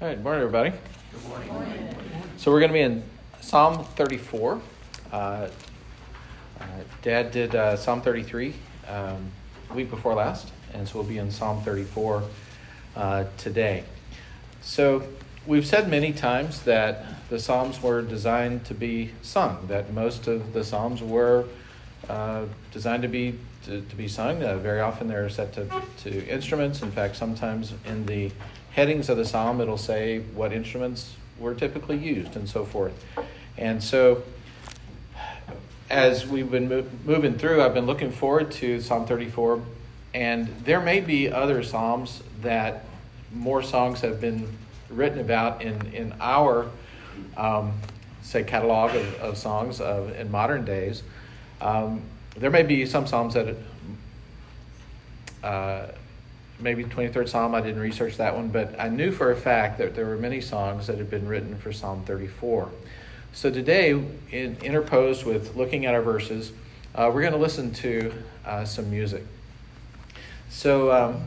All right, morning, everybody. Good morning. So we're going to be in Psalm 34. Uh, uh, Dad did uh, Psalm 33 um, week before last, and so we'll be in Psalm 34 uh, today. So we've said many times that the Psalms were designed to be sung, that most of the Psalms were uh, designed to be to, to be sung. Uh, very often they're set to, to instruments. In fact, sometimes in the headings of the psalm, it'll say what instruments were typically used and so forth. And so, as we've been mo- moving through, I've been looking forward to Psalm 34, and there may be other psalms that more songs have been written about in, in our, um, say, catalog of, of songs of, in modern days. Um, there may be some psalms that uh, maybe 23rd Psalm. I didn't research that one, but I knew for a fact that there were many songs that had been written for Psalm 34. So today, in, interposed with looking at our verses, uh, we're going to listen to uh, some music. So, um,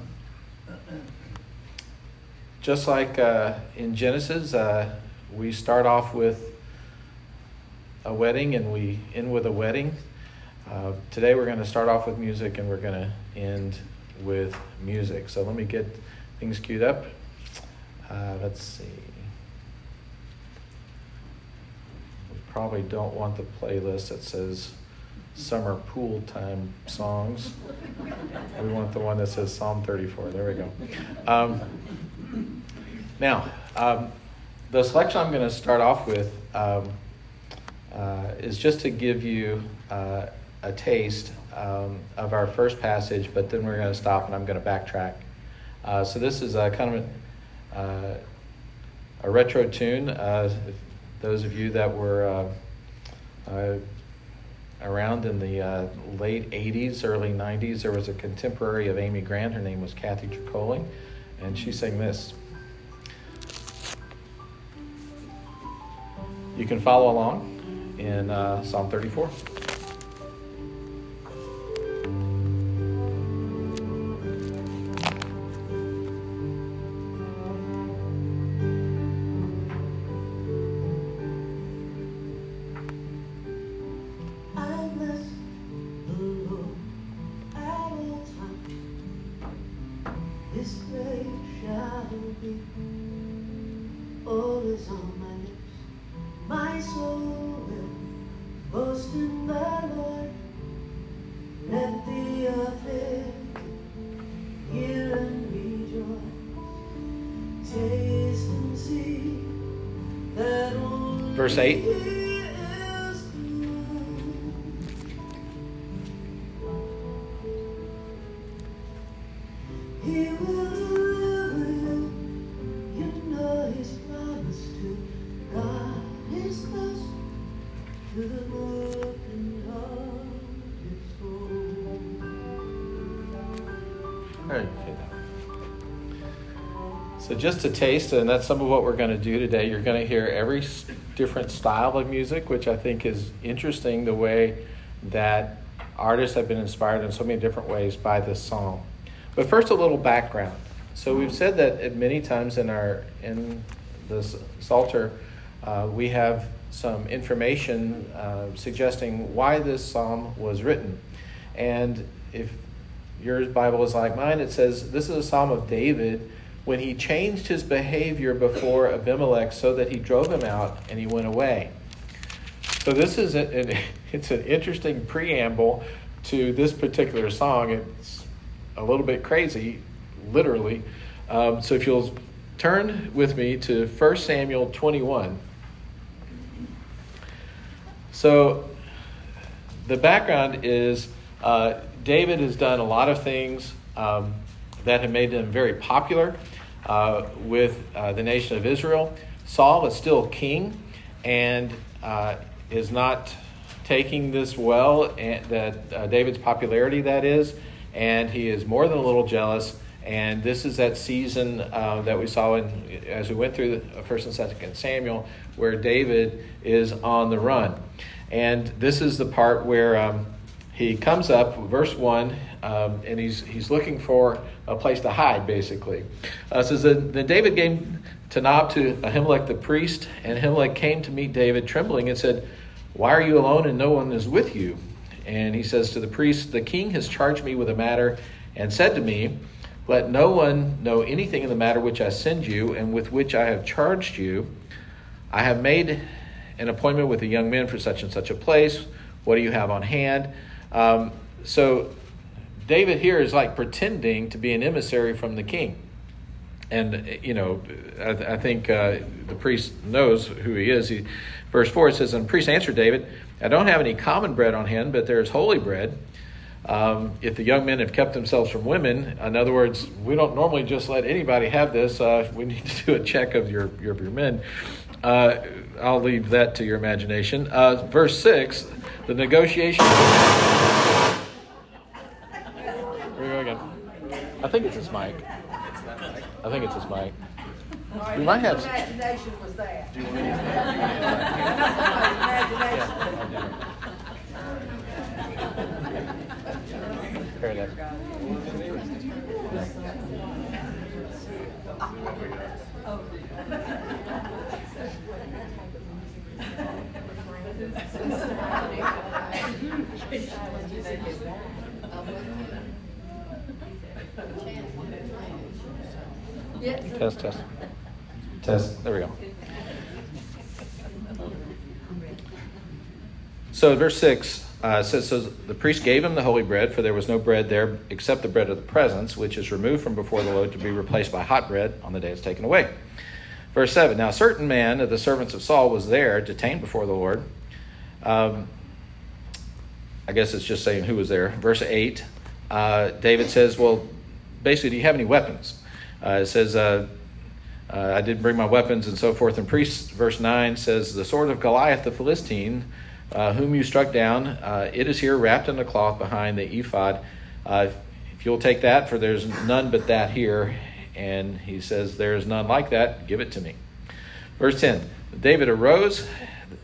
just like uh, in Genesis, uh, we start off with a wedding and we end with a wedding. Uh, today, we're going to start off with music and we're going to end with music. So let me get things queued up. Uh, let's see. We probably don't want the playlist that says summer pool time songs. We want the one that says Psalm 34. There we go. Um, now, um, the selection I'm going to start off with um, uh, is just to give you uh, a taste um, of our first passage, but then we're going to stop and I'm going to backtrack. Uh, so this is a kind of a, uh, a retro tune. Uh, those of you that were uh, uh, around in the uh, late 80s, early 90s, there was a contemporary of Amy Grant. Her name was Kathy Troccoli, and she sang this. You can follow along in Psalm 34. Verse 8. So just a taste, and that's some of what we're going to do today. You're going to hear every different style of music, which I think is interesting the way that artists have been inspired in so many different ways by this song. But first, a little background. So we've said that many times in our in the Psalter, uh, we have some information uh, suggesting why this psalm was written. And if your Bible is like mine, it says this is a psalm of David when he changed his behavior before Abimelech so that he drove him out and he went away. So this is a, it's an interesting preamble to this particular song. It's a little bit crazy, literally. Um, so if you'll turn with me to 1 Samuel 21. So the background is uh, David has done a lot of things um, that have made him very popular uh, with uh, the nation of Israel. Saul is still king and uh, is not taking this well, and that uh, David's popularity, that is, and he is more than a little jealous. And this is that season uh, that we saw in, as we went through First and Second Samuel, where David is on the run. And this is the part where um, he comes up, verse 1, um, and he's, he's looking for a place to hide, basically. Uh, says that then David came to Nob to Ahimelech the priest, and Ahimelech came to meet David trembling and said, Why are you alone and no one is with you? And he says to the priest, The king has charged me with a matter and said to me, Let no one know anything in the matter which I send you and with which I have charged you. I have made an appointment with the young men for such and such a place. What do you have on hand? Um, so David here is like pretending to be an emissary from the king. And, you know, I, I think uh, the priest knows who he is. He, verse 4 it says, And the priest answered David, I don't have any common bread on hand, but there is holy bread. Um, if the young men have kept themselves from women, in other words, we don't normally just let anybody have this. Uh, we need to do a check of your, your, your men. Uh, I'll leave that to your imagination. Uh, verse 6, the negotiation. Here we go again. I think it's his mic. I think it's his mic. We might have. Imagination was that. Test, test. Test. There we go. So, verse 6 uh, says So the priest gave him the holy bread, for there was no bread there except the bread of the presence, which is removed from before the Lord to be replaced by hot bread on the day it's taken away. Verse 7 Now, a certain man of the servants of Saul was there, detained before the Lord. Um, I guess it's just saying who was there. Verse 8 uh, David says, Well, basically, do you have any weapons? Uh, it says, uh, uh, I didn't bring my weapons and so forth. And priest, verse 9 says, The sword of Goliath the Philistine, uh, whom you struck down, uh, it is here wrapped in a cloth behind the ephod. If you'll take that, for there's none but that here. And he says, There is none like that, give it to me. Verse 10 David arose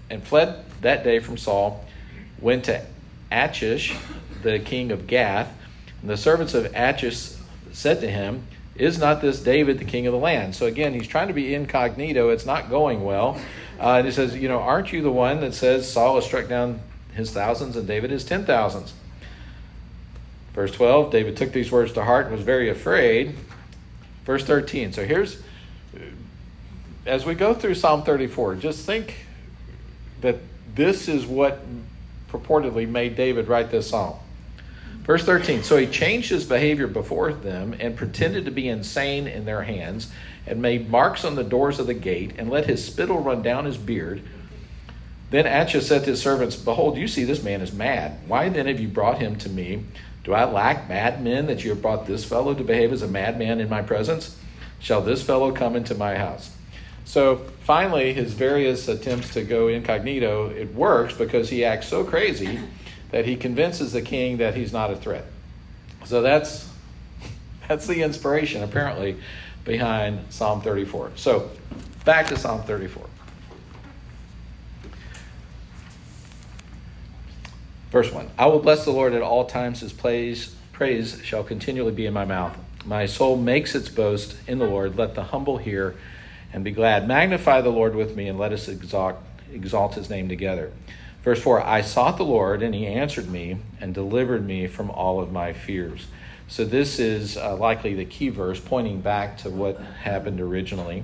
and fled that day from Saul, went to Achish, the king of Gath. And the servants of Achish said to him, is not this David the king of the land? So again, he's trying to be incognito. It's not going well. Uh, and he says, You know, aren't you the one that says Saul has struck down his thousands and David his ten thousands? Verse 12 David took these words to heart and was very afraid. Verse 13. So here's, as we go through Psalm 34, just think that this is what purportedly made David write this psalm. Verse 13 So he changed his behavior before them and pretended to be insane in their hands, and made marks on the doors of the gate, and let his spittle run down his beard. Then Achish said to his servants, Behold, you see this man is mad. Why then have you brought him to me? Do I lack madmen that you have brought this fellow to behave as a madman in my presence? Shall this fellow come into my house? So finally, his various attempts to go incognito, it works because he acts so crazy that he convinces the king that he's not a threat. So that's that's the inspiration apparently behind Psalm 34. So back to Psalm 34. Verse 1 I will bless the Lord at all times, his praise, praise shall continually be in my mouth. My soul makes its boast in the Lord. Let the humble hear and be glad. Magnify the Lord with me, and let us exalt, exalt his name together. Verse 4 I sought the Lord, and he answered me and delivered me from all of my fears. So, this is uh, likely the key verse pointing back to what happened originally.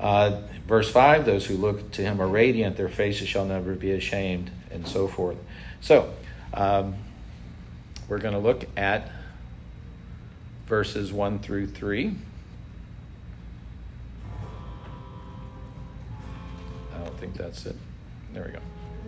Uh, verse 5 Those who look to him are radiant, their faces shall never be ashamed, and so forth. So, um, we're going to look at verses 1 through 3. I don't think that's it. There we go.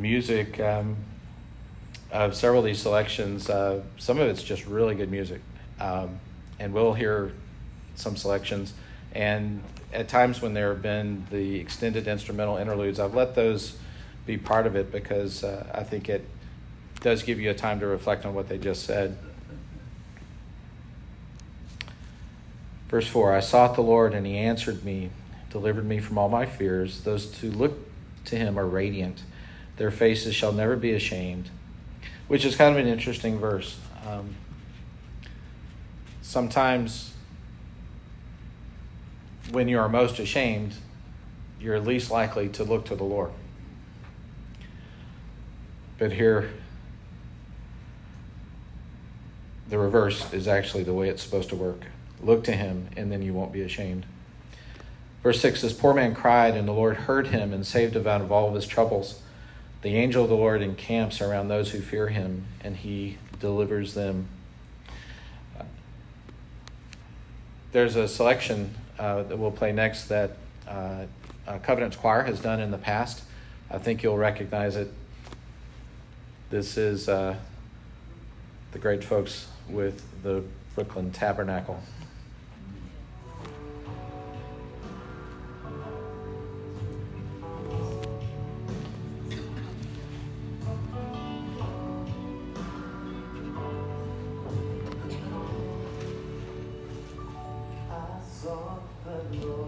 music um, of several of these selections, uh, some of it's just really good music. Um, and we'll hear some selections. And at times when there have been the extended instrumental interludes, I've let those be part of it because uh, I think it does give you a time to reflect on what they just said. Verse 4 I sought the Lord, and he answered me, delivered me from all my fears. Those who look to him are radiant, their faces shall never be ashamed. Which is kind of an interesting verse. Um, sometimes when you are most ashamed, you're least likely to look to the Lord. But here, the reverse is actually the way it's supposed to work. Look to him, and then you won't be ashamed. Verse 6 This poor man cried, and the Lord heard him and saved him out of all of his troubles. The angel of the Lord encamps around those who fear him, and he delivers them. There's a selection uh, that we'll play next that uh, Covenant's Choir has done in the past. I think you'll recognize it. This is uh, the great folks with the Brooklyn Tabernacle. Lord.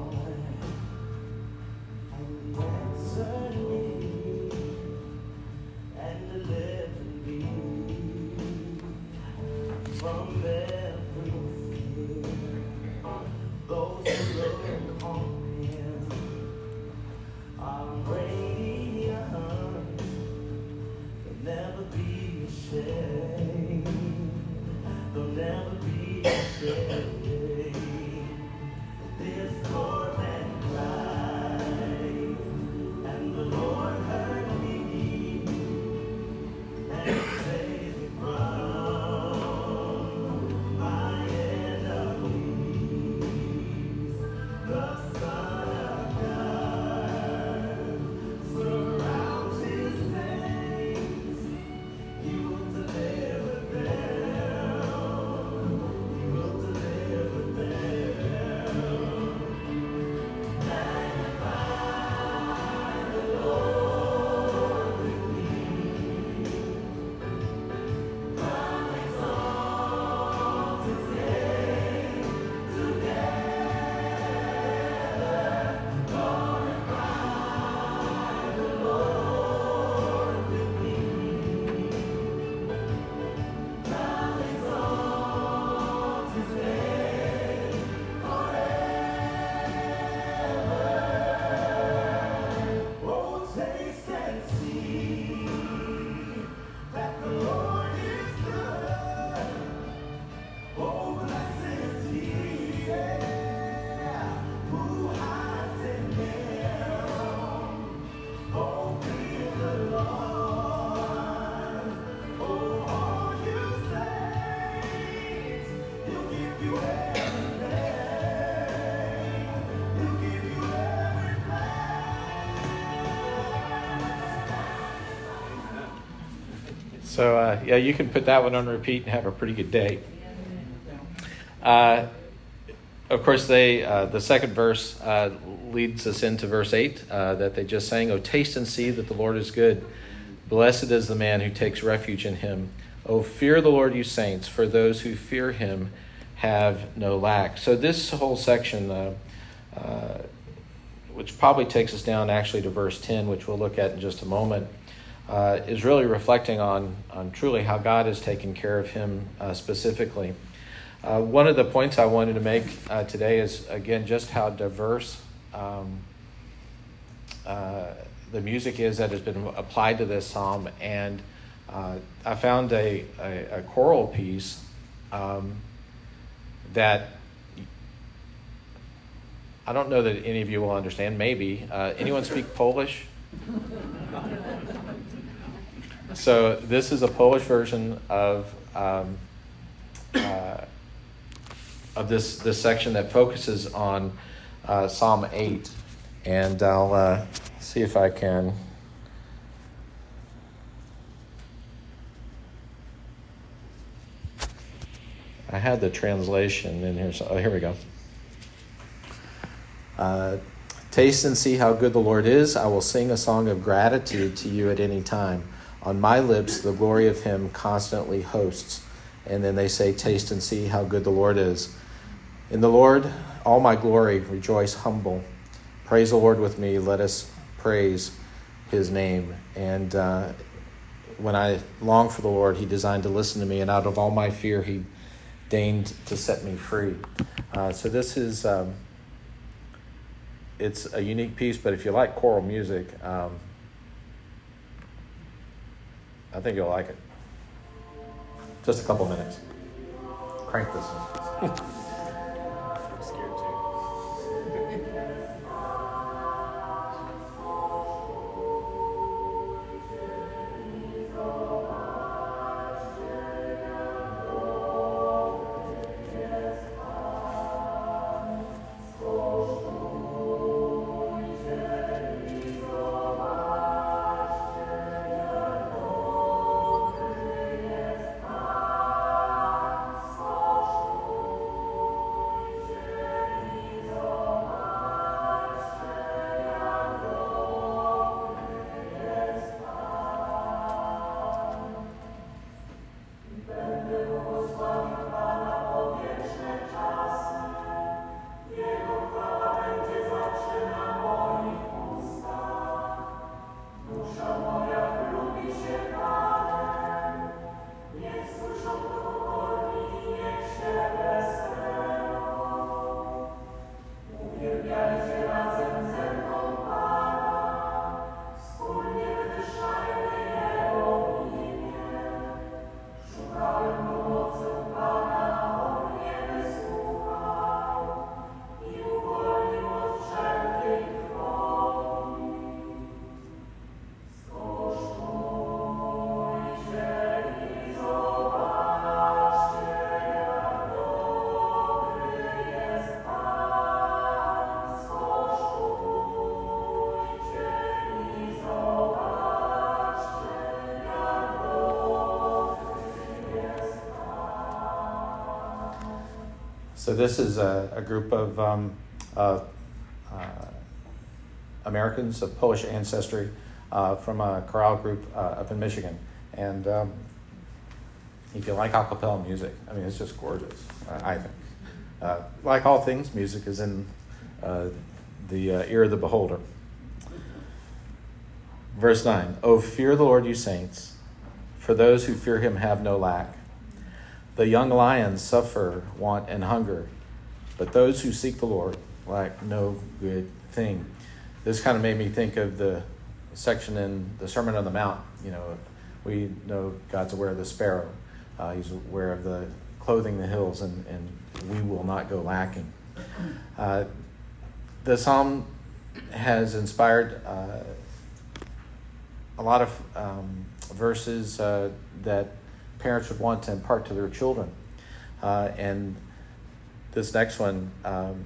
So uh, yeah, you can put that one on repeat and have a pretty good day. Uh, of course, they uh, the second verse uh, leads us into verse eight uh, that they just sang. "Oh, taste and see that the Lord is good. Blessed is the man who takes refuge in Him. Oh, fear the Lord, you saints, for those who fear Him have no lack." So this whole section. Uh, which probably takes us down actually to verse 10, which we'll look at in just a moment uh, is really reflecting on, on truly how God has taken care of him uh, specifically. Uh, one of the points I wanted to make uh, today is, again, just how diverse um, uh, the music is that has been applied to this psalm. And uh, I found a, a, a choral piece um, that I don't know that any of you will understand. Maybe. anyone speak Polish? so this is a Polish version of um, uh, of this this section that focuses on uh, Psalm eight, and I'll uh, see if I can. I had the translation in here. So, oh, here we go. Uh, taste and see how good the Lord is. I will sing a song of gratitude to you at any time. On my lips, the glory of him constantly hosts. And then they say, Taste and see how good the Lord is. In the Lord, all my glory, rejoice humble. Praise the Lord with me. Let us praise his name. And uh, when I long for the Lord, he designed to listen to me. And out of all my fear, he deigned to set me free. Uh, so this is. Um, it's a unique piece, but if you like choral music, um, I think you'll like it. Just a couple minutes. Crank this. So this is a, a group of um, uh, uh, Americans of Polish ancestry uh, from a chorale group uh, up in Michigan. And um, if you like a cappella music, I mean, it's just gorgeous, I think. Uh, like all things, music is in uh, the ear of the beholder. Verse 9 Oh, fear the Lord, you saints, for those who fear him have no lack. The young lions suffer want and hunger, but those who seek the Lord lack no good thing. This kind of made me think of the section in the Sermon on the Mount. You know, we know God's aware of the sparrow, uh, He's aware of the clothing the hills, and, and we will not go lacking. Uh, the psalm has inspired uh, a lot of um, verses uh, that parents would want to impart to their children. Uh, and this next one um,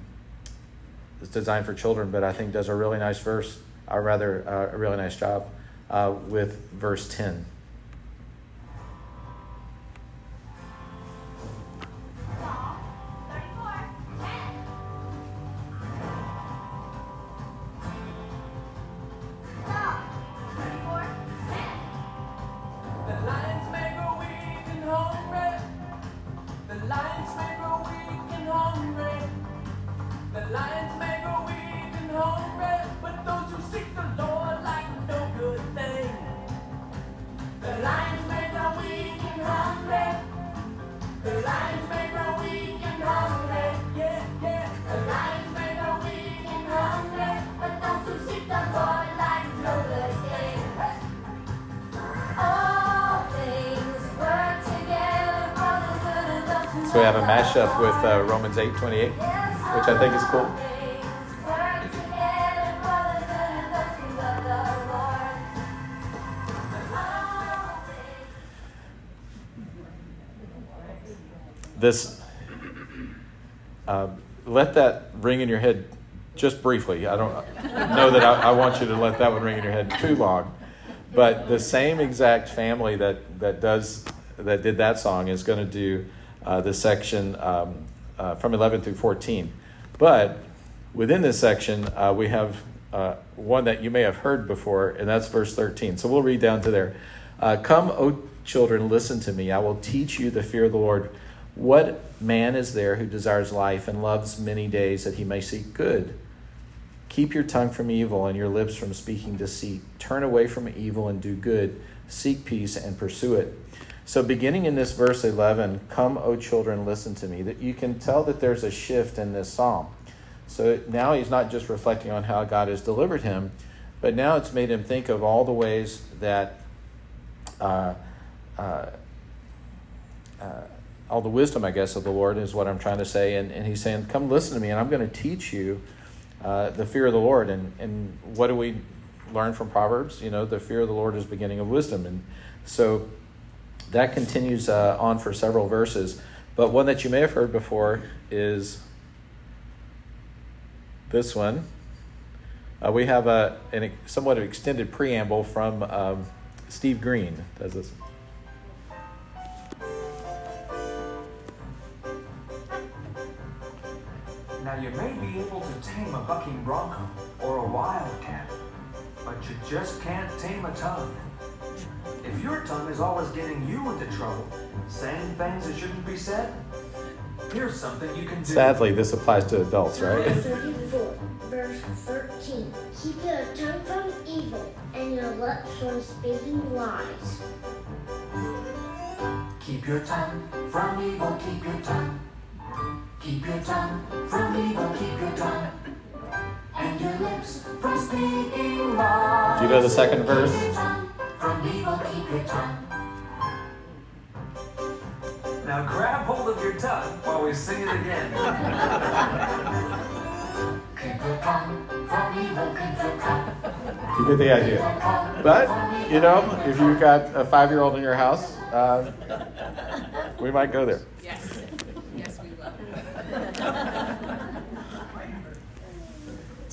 is designed for children, but I think does a really nice verse, or rather, uh, a really nice job uh, with verse 10. Mashup with uh, Romans 8 28, which I think is cool. This, uh, let that ring in your head just briefly. I don't know that I, I want you to let that one ring in your head too long. But the same exact family that, that does that did that song is going to do uh, this section um, uh, from 11 through 14. But within this section, uh, we have uh, one that you may have heard before, and that's verse 13. So we'll read down to there. Uh, Come, O children, listen to me. I will teach you the fear of the Lord. What man is there who desires life and loves many days that he may seek good? Keep your tongue from evil and your lips from speaking deceit. Turn away from evil and do good. Seek peace and pursue it. So, beginning in this verse 11, come, O children, listen to me, that you can tell that there's a shift in this psalm. So now he's not just reflecting on how God has delivered him, but now it's made him think of all the ways that uh, uh, uh, all the wisdom, I guess, of the Lord is what I'm trying to say. And, and he's saying, Come listen to me, and I'm going to teach you uh, the fear of the Lord. And, and what do we learn from Proverbs? You know, the fear of the Lord is beginning of wisdom. And so that continues uh, on for several verses. But one that you may have heard before is this one. Uh, we have a an, somewhat extended preamble from um, Steve Green. Does this? Now you may be able to tame a bucking bronco or a wildcat, but you just can't tame a tongue. If your tongue is always getting you into trouble, saying things that shouldn't be said, here's something you can do. Sadly, this applies to adults, right? 34, verse 13. Keep your tongue from evil and your lips from speaking lies. Keep your tongue from evil, keep your tongue. Keep your tongue from evil, keep your tongue. And your lips from speaking lies. Do you know the second verse? Keep your tongue from evil, keep your tongue. Now grab hold of your tongue while we sing it again. keep your tongue from evil, keep your tongue. You get the idea. But, you know, if you've got a five year old in your house, uh, we might go there. Yes, yes, we will.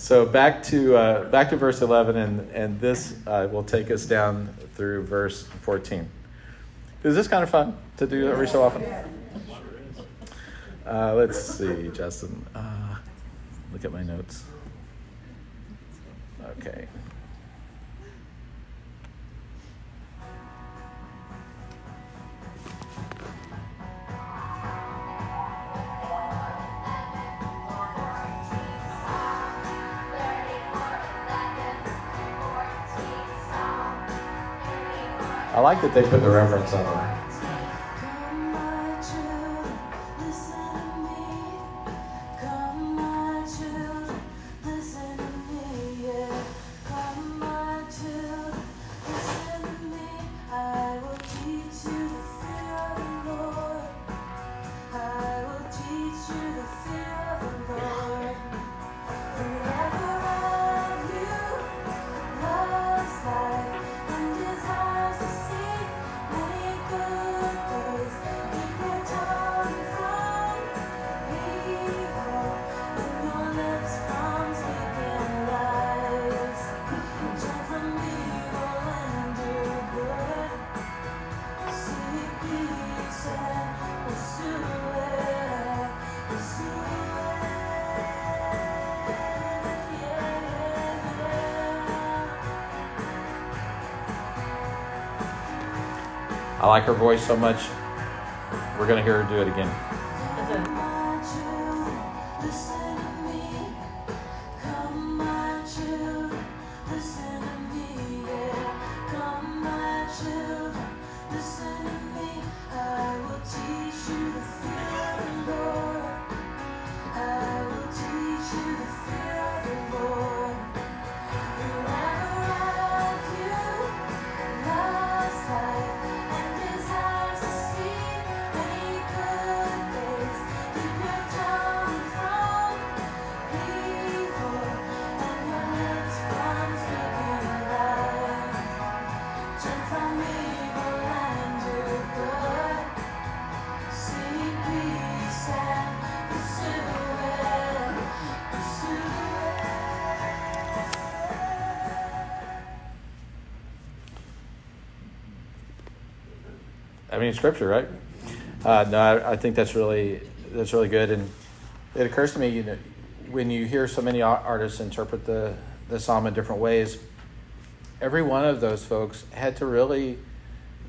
So back to uh, back to verse eleven, and and this uh, will take us down through verse fourteen. Is this kind of fun to do every so often? Uh, let's see, Justin. Uh, look at my notes. Okay. I like that they put the reference on like her voice so much. We're gonna hear her do it again. Mean, scripture, right? Uh, no, I, I think that's really that's really good, and it occurs to me, you know, when you hear so many artists interpret the the psalm in different ways, every one of those folks had to really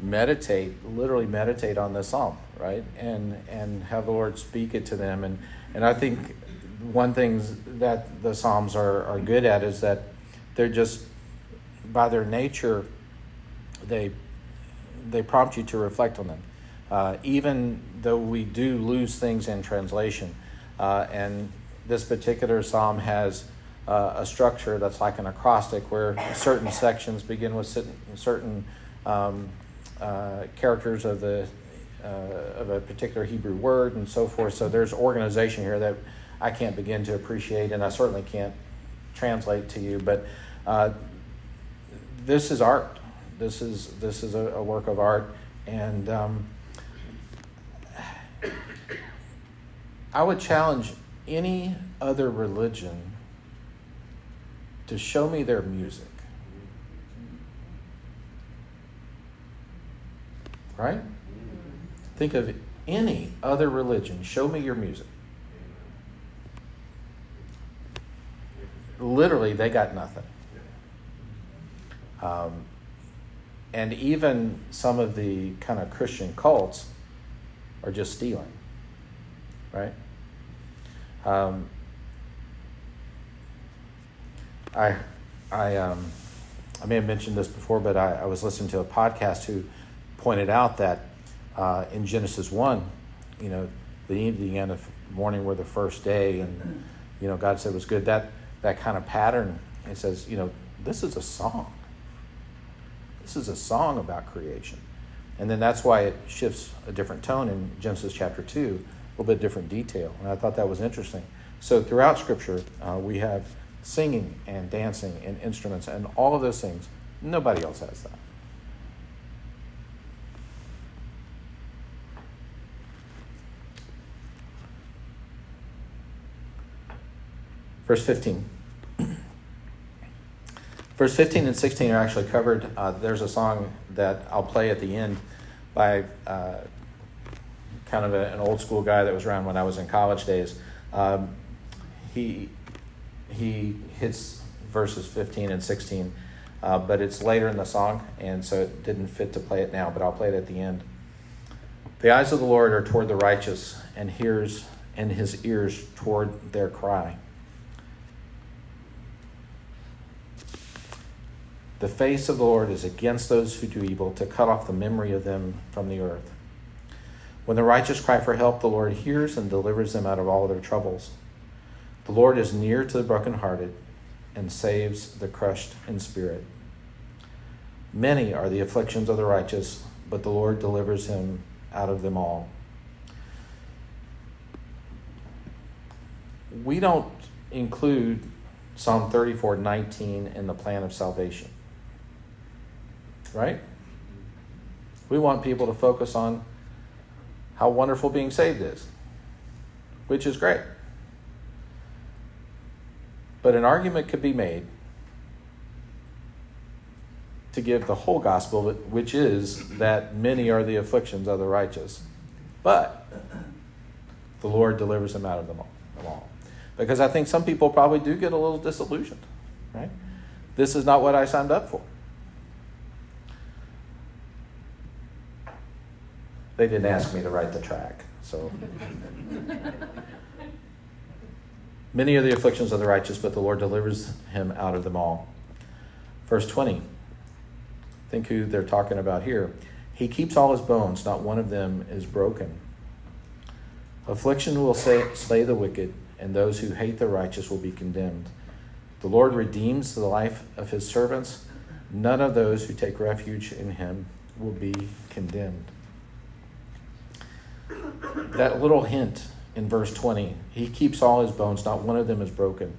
meditate, literally meditate on the psalm, right, and and have the Lord speak it to them, and and I think one thing that the psalms are are good at is that they're just by their nature they they prompt you to reflect on them uh, even though we do lose things in translation. Uh, and this particular psalm has uh, a structure that's like an acrostic where certain sections begin with certain, um, uh, characters of the uh, of a particular Hebrew word and so forth. So there's organization here that I can't begin to appreciate, and I certainly can't translate to you. But uh, this is art. This is this is a, a work of art, and um, I would challenge any other religion to show me their music. Right? Think of any other religion. Show me your music. Literally, they got nothing. Um, and even some of the kind of Christian cults are just stealing. Right? Um, I, I, um, I may have mentioned this before, but I, I, was listening to a podcast who pointed out that uh, in Genesis 1, you know, the evening and the morning were the first day, and, you know, God said it was good. That, that kind of pattern, it says, you know, this is a song. This is a song about creation. And then that's why it shifts a different tone in Genesis chapter 2 a little bit different detail. And I thought that was interesting. So throughout Scripture, uh, we have singing and dancing and instruments and all of those things. Nobody else has that. Verse 15. Verse 15 and 16 are actually covered. Uh, there's a song that I'll play at the end by uh, kind of a, an old school guy that was around when I was in college days. Um, he he hits verses 15 and 16, uh, but it's later in the song, and so it didn't fit to play it now. But I'll play it at the end. The eyes of the Lord are toward the righteous, and hears and his ears toward their cry. The face of the Lord is against those who do evil, to cut off the memory of them from the earth. When the righteous cry for help, the Lord hears and delivers them out of all their troubles. The Lord is near to the brokenhearted and saves the crushed in spirit. Many are the afflictions of the righteous, but the Lord delivers him out of them all. We don't include Psalm 34 19 in the plan of salvation. Right? We want people to focus on how wonderful being saved is, which is great. But an argument could be made to give the whole gospel, which is that many are the afflictions of the righteous, but the Lord delivers them out of them all. Because I think some people probably do get a little disillusioned, right? This is not what I signed up for. They didn't ask me to write the track, so. Many are the afflictions of the righteous, but the Lord delivers him out of them all. Verse 20. Think who they're talking about here. He keeps all his bones, not one of them is broken. Affliction will say, slay the wicked, and those who hate the righteous will be condemned. The Lord redeems the life of his servants. None of those who take refuge in him will be condemned that little hint in verse 20, he keeps all his bones, not one of them is broken.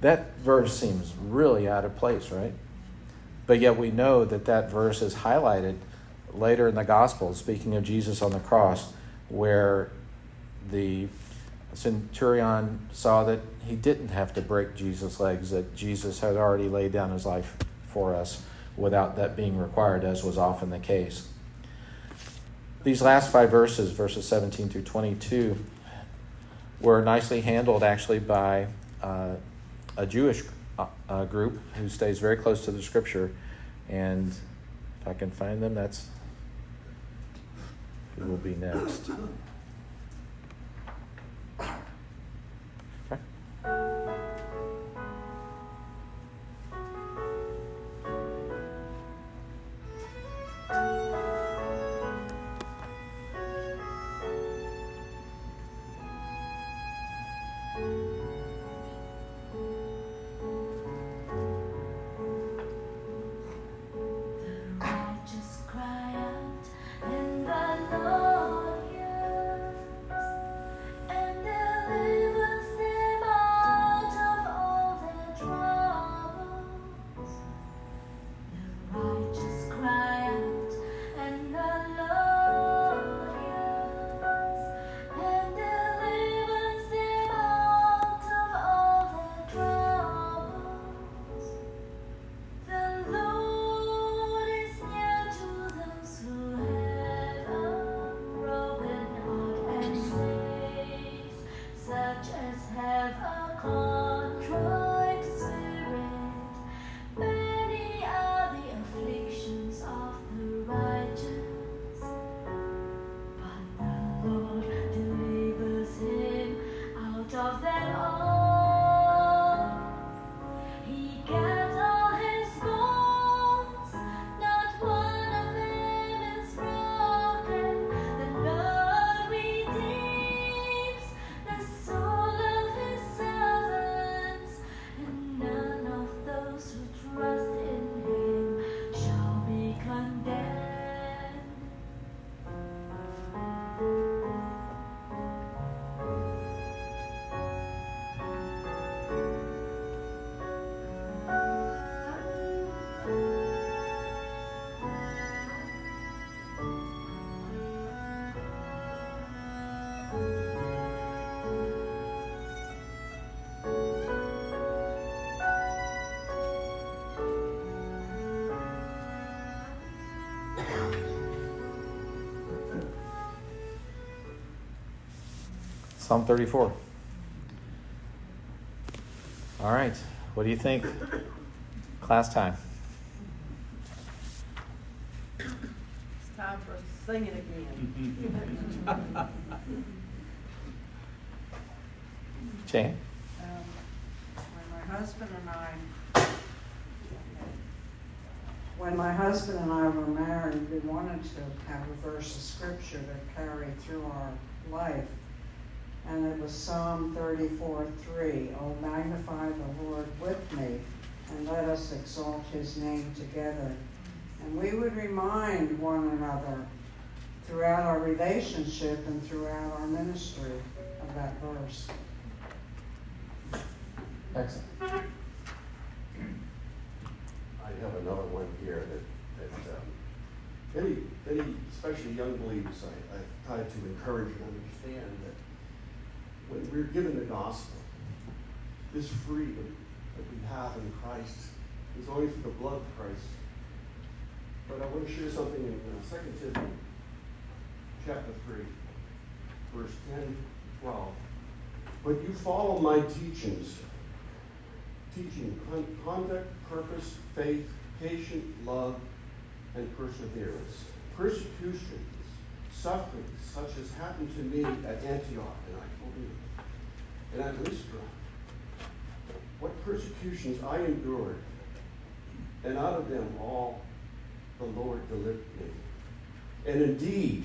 That verse seems really out of place, right? But yet we know that that verse is highlighted later in the gospel, speaking of Jesus on the cross, where the centurion saw that he didn't have to break Jesus' legs, that Jesus had already laid down his life for us without that being required, as was often the case. These last five verses, verses 17 through 22, were nicely handled actually by uh, a Jewish uh, group who stays very close to the scripture. And if I can find them, that's who will be next. Psalm 34. All right. What do you think? Class time. It's time for us to sing it again. Jane? Um, When my husband and I, when my husband and I were married, we wanted to have a verse of scripture to carry through our life. And it was Psalm thirty-four, three. Oh, magnify the Lord with me, and let us exalt his name together. And we would remind one another throughout our relationship and throughout our ministry of that verse. Excellent. I have another one here that, that, um, any, many, especially young believers, I, I've tried to encourage and understand that when we're given the gospel, this freedom that we have in Christ is only through the blood of Christ. But I want to share something in uh, 2 Timothy chapter 3, verse 10, 12. But you follow my teachings, teaching con- conduct, purpose, faith, patient love, and perseverance. Persecutions, sufferings, such as happened to me at Antioch and Iconium, and at Lystra. What persecutions I endured, and out of them all the Lord delivered me. And indeed,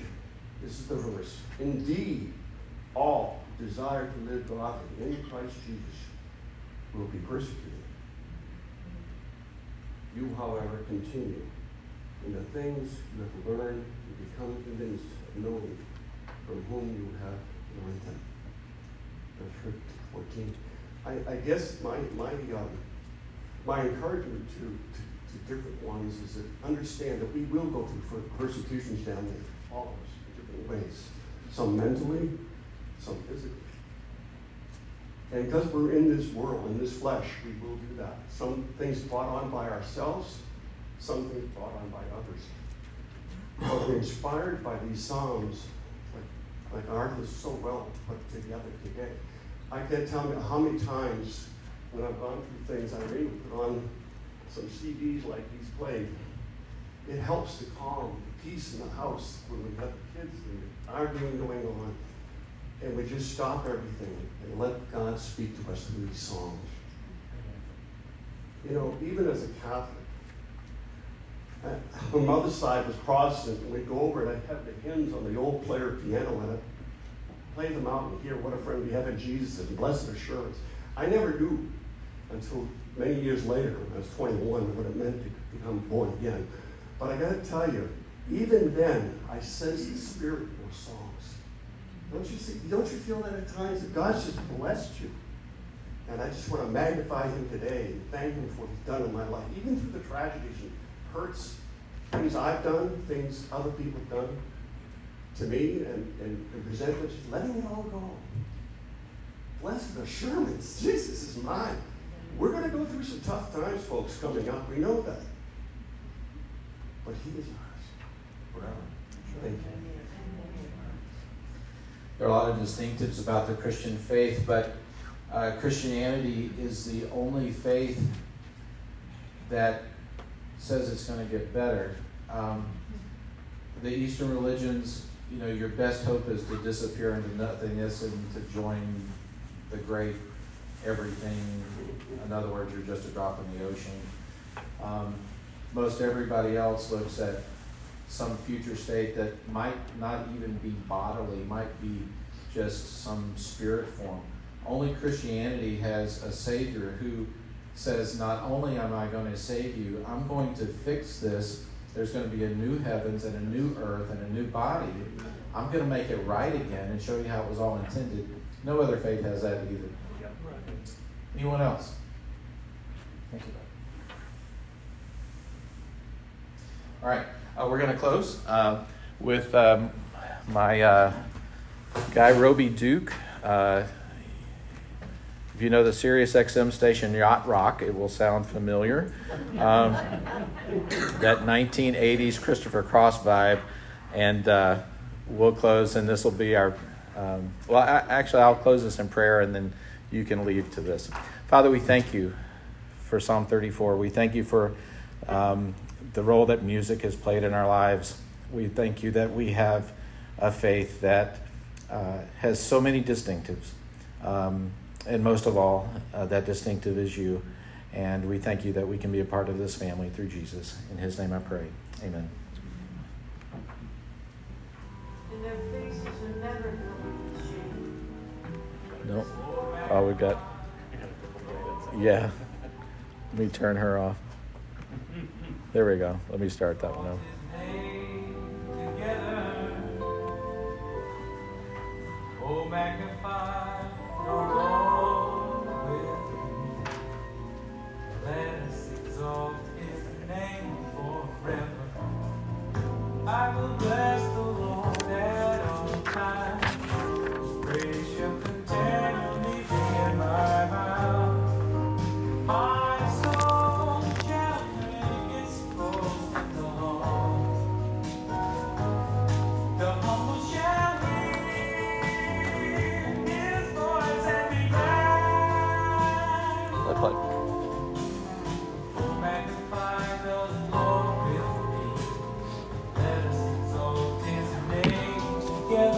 this is the verse, indeed, all who desire to live godly in Christ Jesus will be persecuted. You, however, continue in the things you have learned and become convinced knowing from whom you have learned them. Verse 14. I, I guess my, my, um, my encouragement to, to, to different ones is to understand that we will go through persecutions down there, all of us, in different ways. Some mentally, some physically. And because we're in this world, in this flesh, we will do that. Some things brought on by ourselves, some things brought on by others. Inspired by these psalms, like, like ours is so well put together today. I can't tell you how many times when I've gone through things, I really put on some CDs like he's played. It helps to calm the peace in the house when we have got the kids and arguing going on. And we just stop everything and let God speak to us through these songs. You know, even as a Catholic, my mother's side was Protestant, and we'd go over and I'd have the hymns on the old player piano and I'd play them out and hear what a friend we have in Jesus and blessed assurance. I never knew until many years later, when I was 21, what it meant to become born again. But I got to tell you, even then, I sensed the spirit in those songs. Don't you see? Don't you feel that at times that God's just blessed you? And I just want to magnify Him today and thank Him for what He's done in my life, even through the tragedies and hurts, things I've done, things other people have done to me, and, and, and resentment, just letting it all go. Blessed assurance, Jesus is mine. We're going to go through some tough times, folks, coming up. We know that. But He is ours forever. Thank you. There are a lot of distinctives about the Christian faith, but uh, Christianity is the only faith that says it's going to get better. Um, the Eastern religions, you know, your best hope is to disappear into nothingness and to join the great everything. In other words, you're just a drop in the ocean. Um, most everybody else looks at some future state that might not even be bodily, might be just some spirit form. Only Christianity has a Savior who says, Not only am I going to save you, I'm going to fix this. There's going to be a new heavens and a new earth and a new body. I'm going to make it right again and show you how it was all intended. No other faith has that either. Anyone else? Thank you. All right, uh, we're going to close uh, with um, my uh, guy, Roby Duke. If you know the Sirius XM station Yacht Rock, it will sound familiar. Um, that 1980s Christopher Cross vibe. And uh, we'll close, and this will be our. Um, well, I, actually, I'll close this in prayer, and then you can leave to this. Father, we thank you for Psalm 34. We thank you for um, the role that music has played in our lives. We thank you that we have a faith that uh, has so many distinctives. Um, and most of all, uh, that distinctive is you. And we thank you that we can be a part of this family through Jesus. In his name I pray. Amen. And their faces are never covered with shame. Nope. Oh, we've got. Yeah. Let me turn her off. There we go. Let me start that one up. Oh, magnify the Lord exalt his name forever. I will bless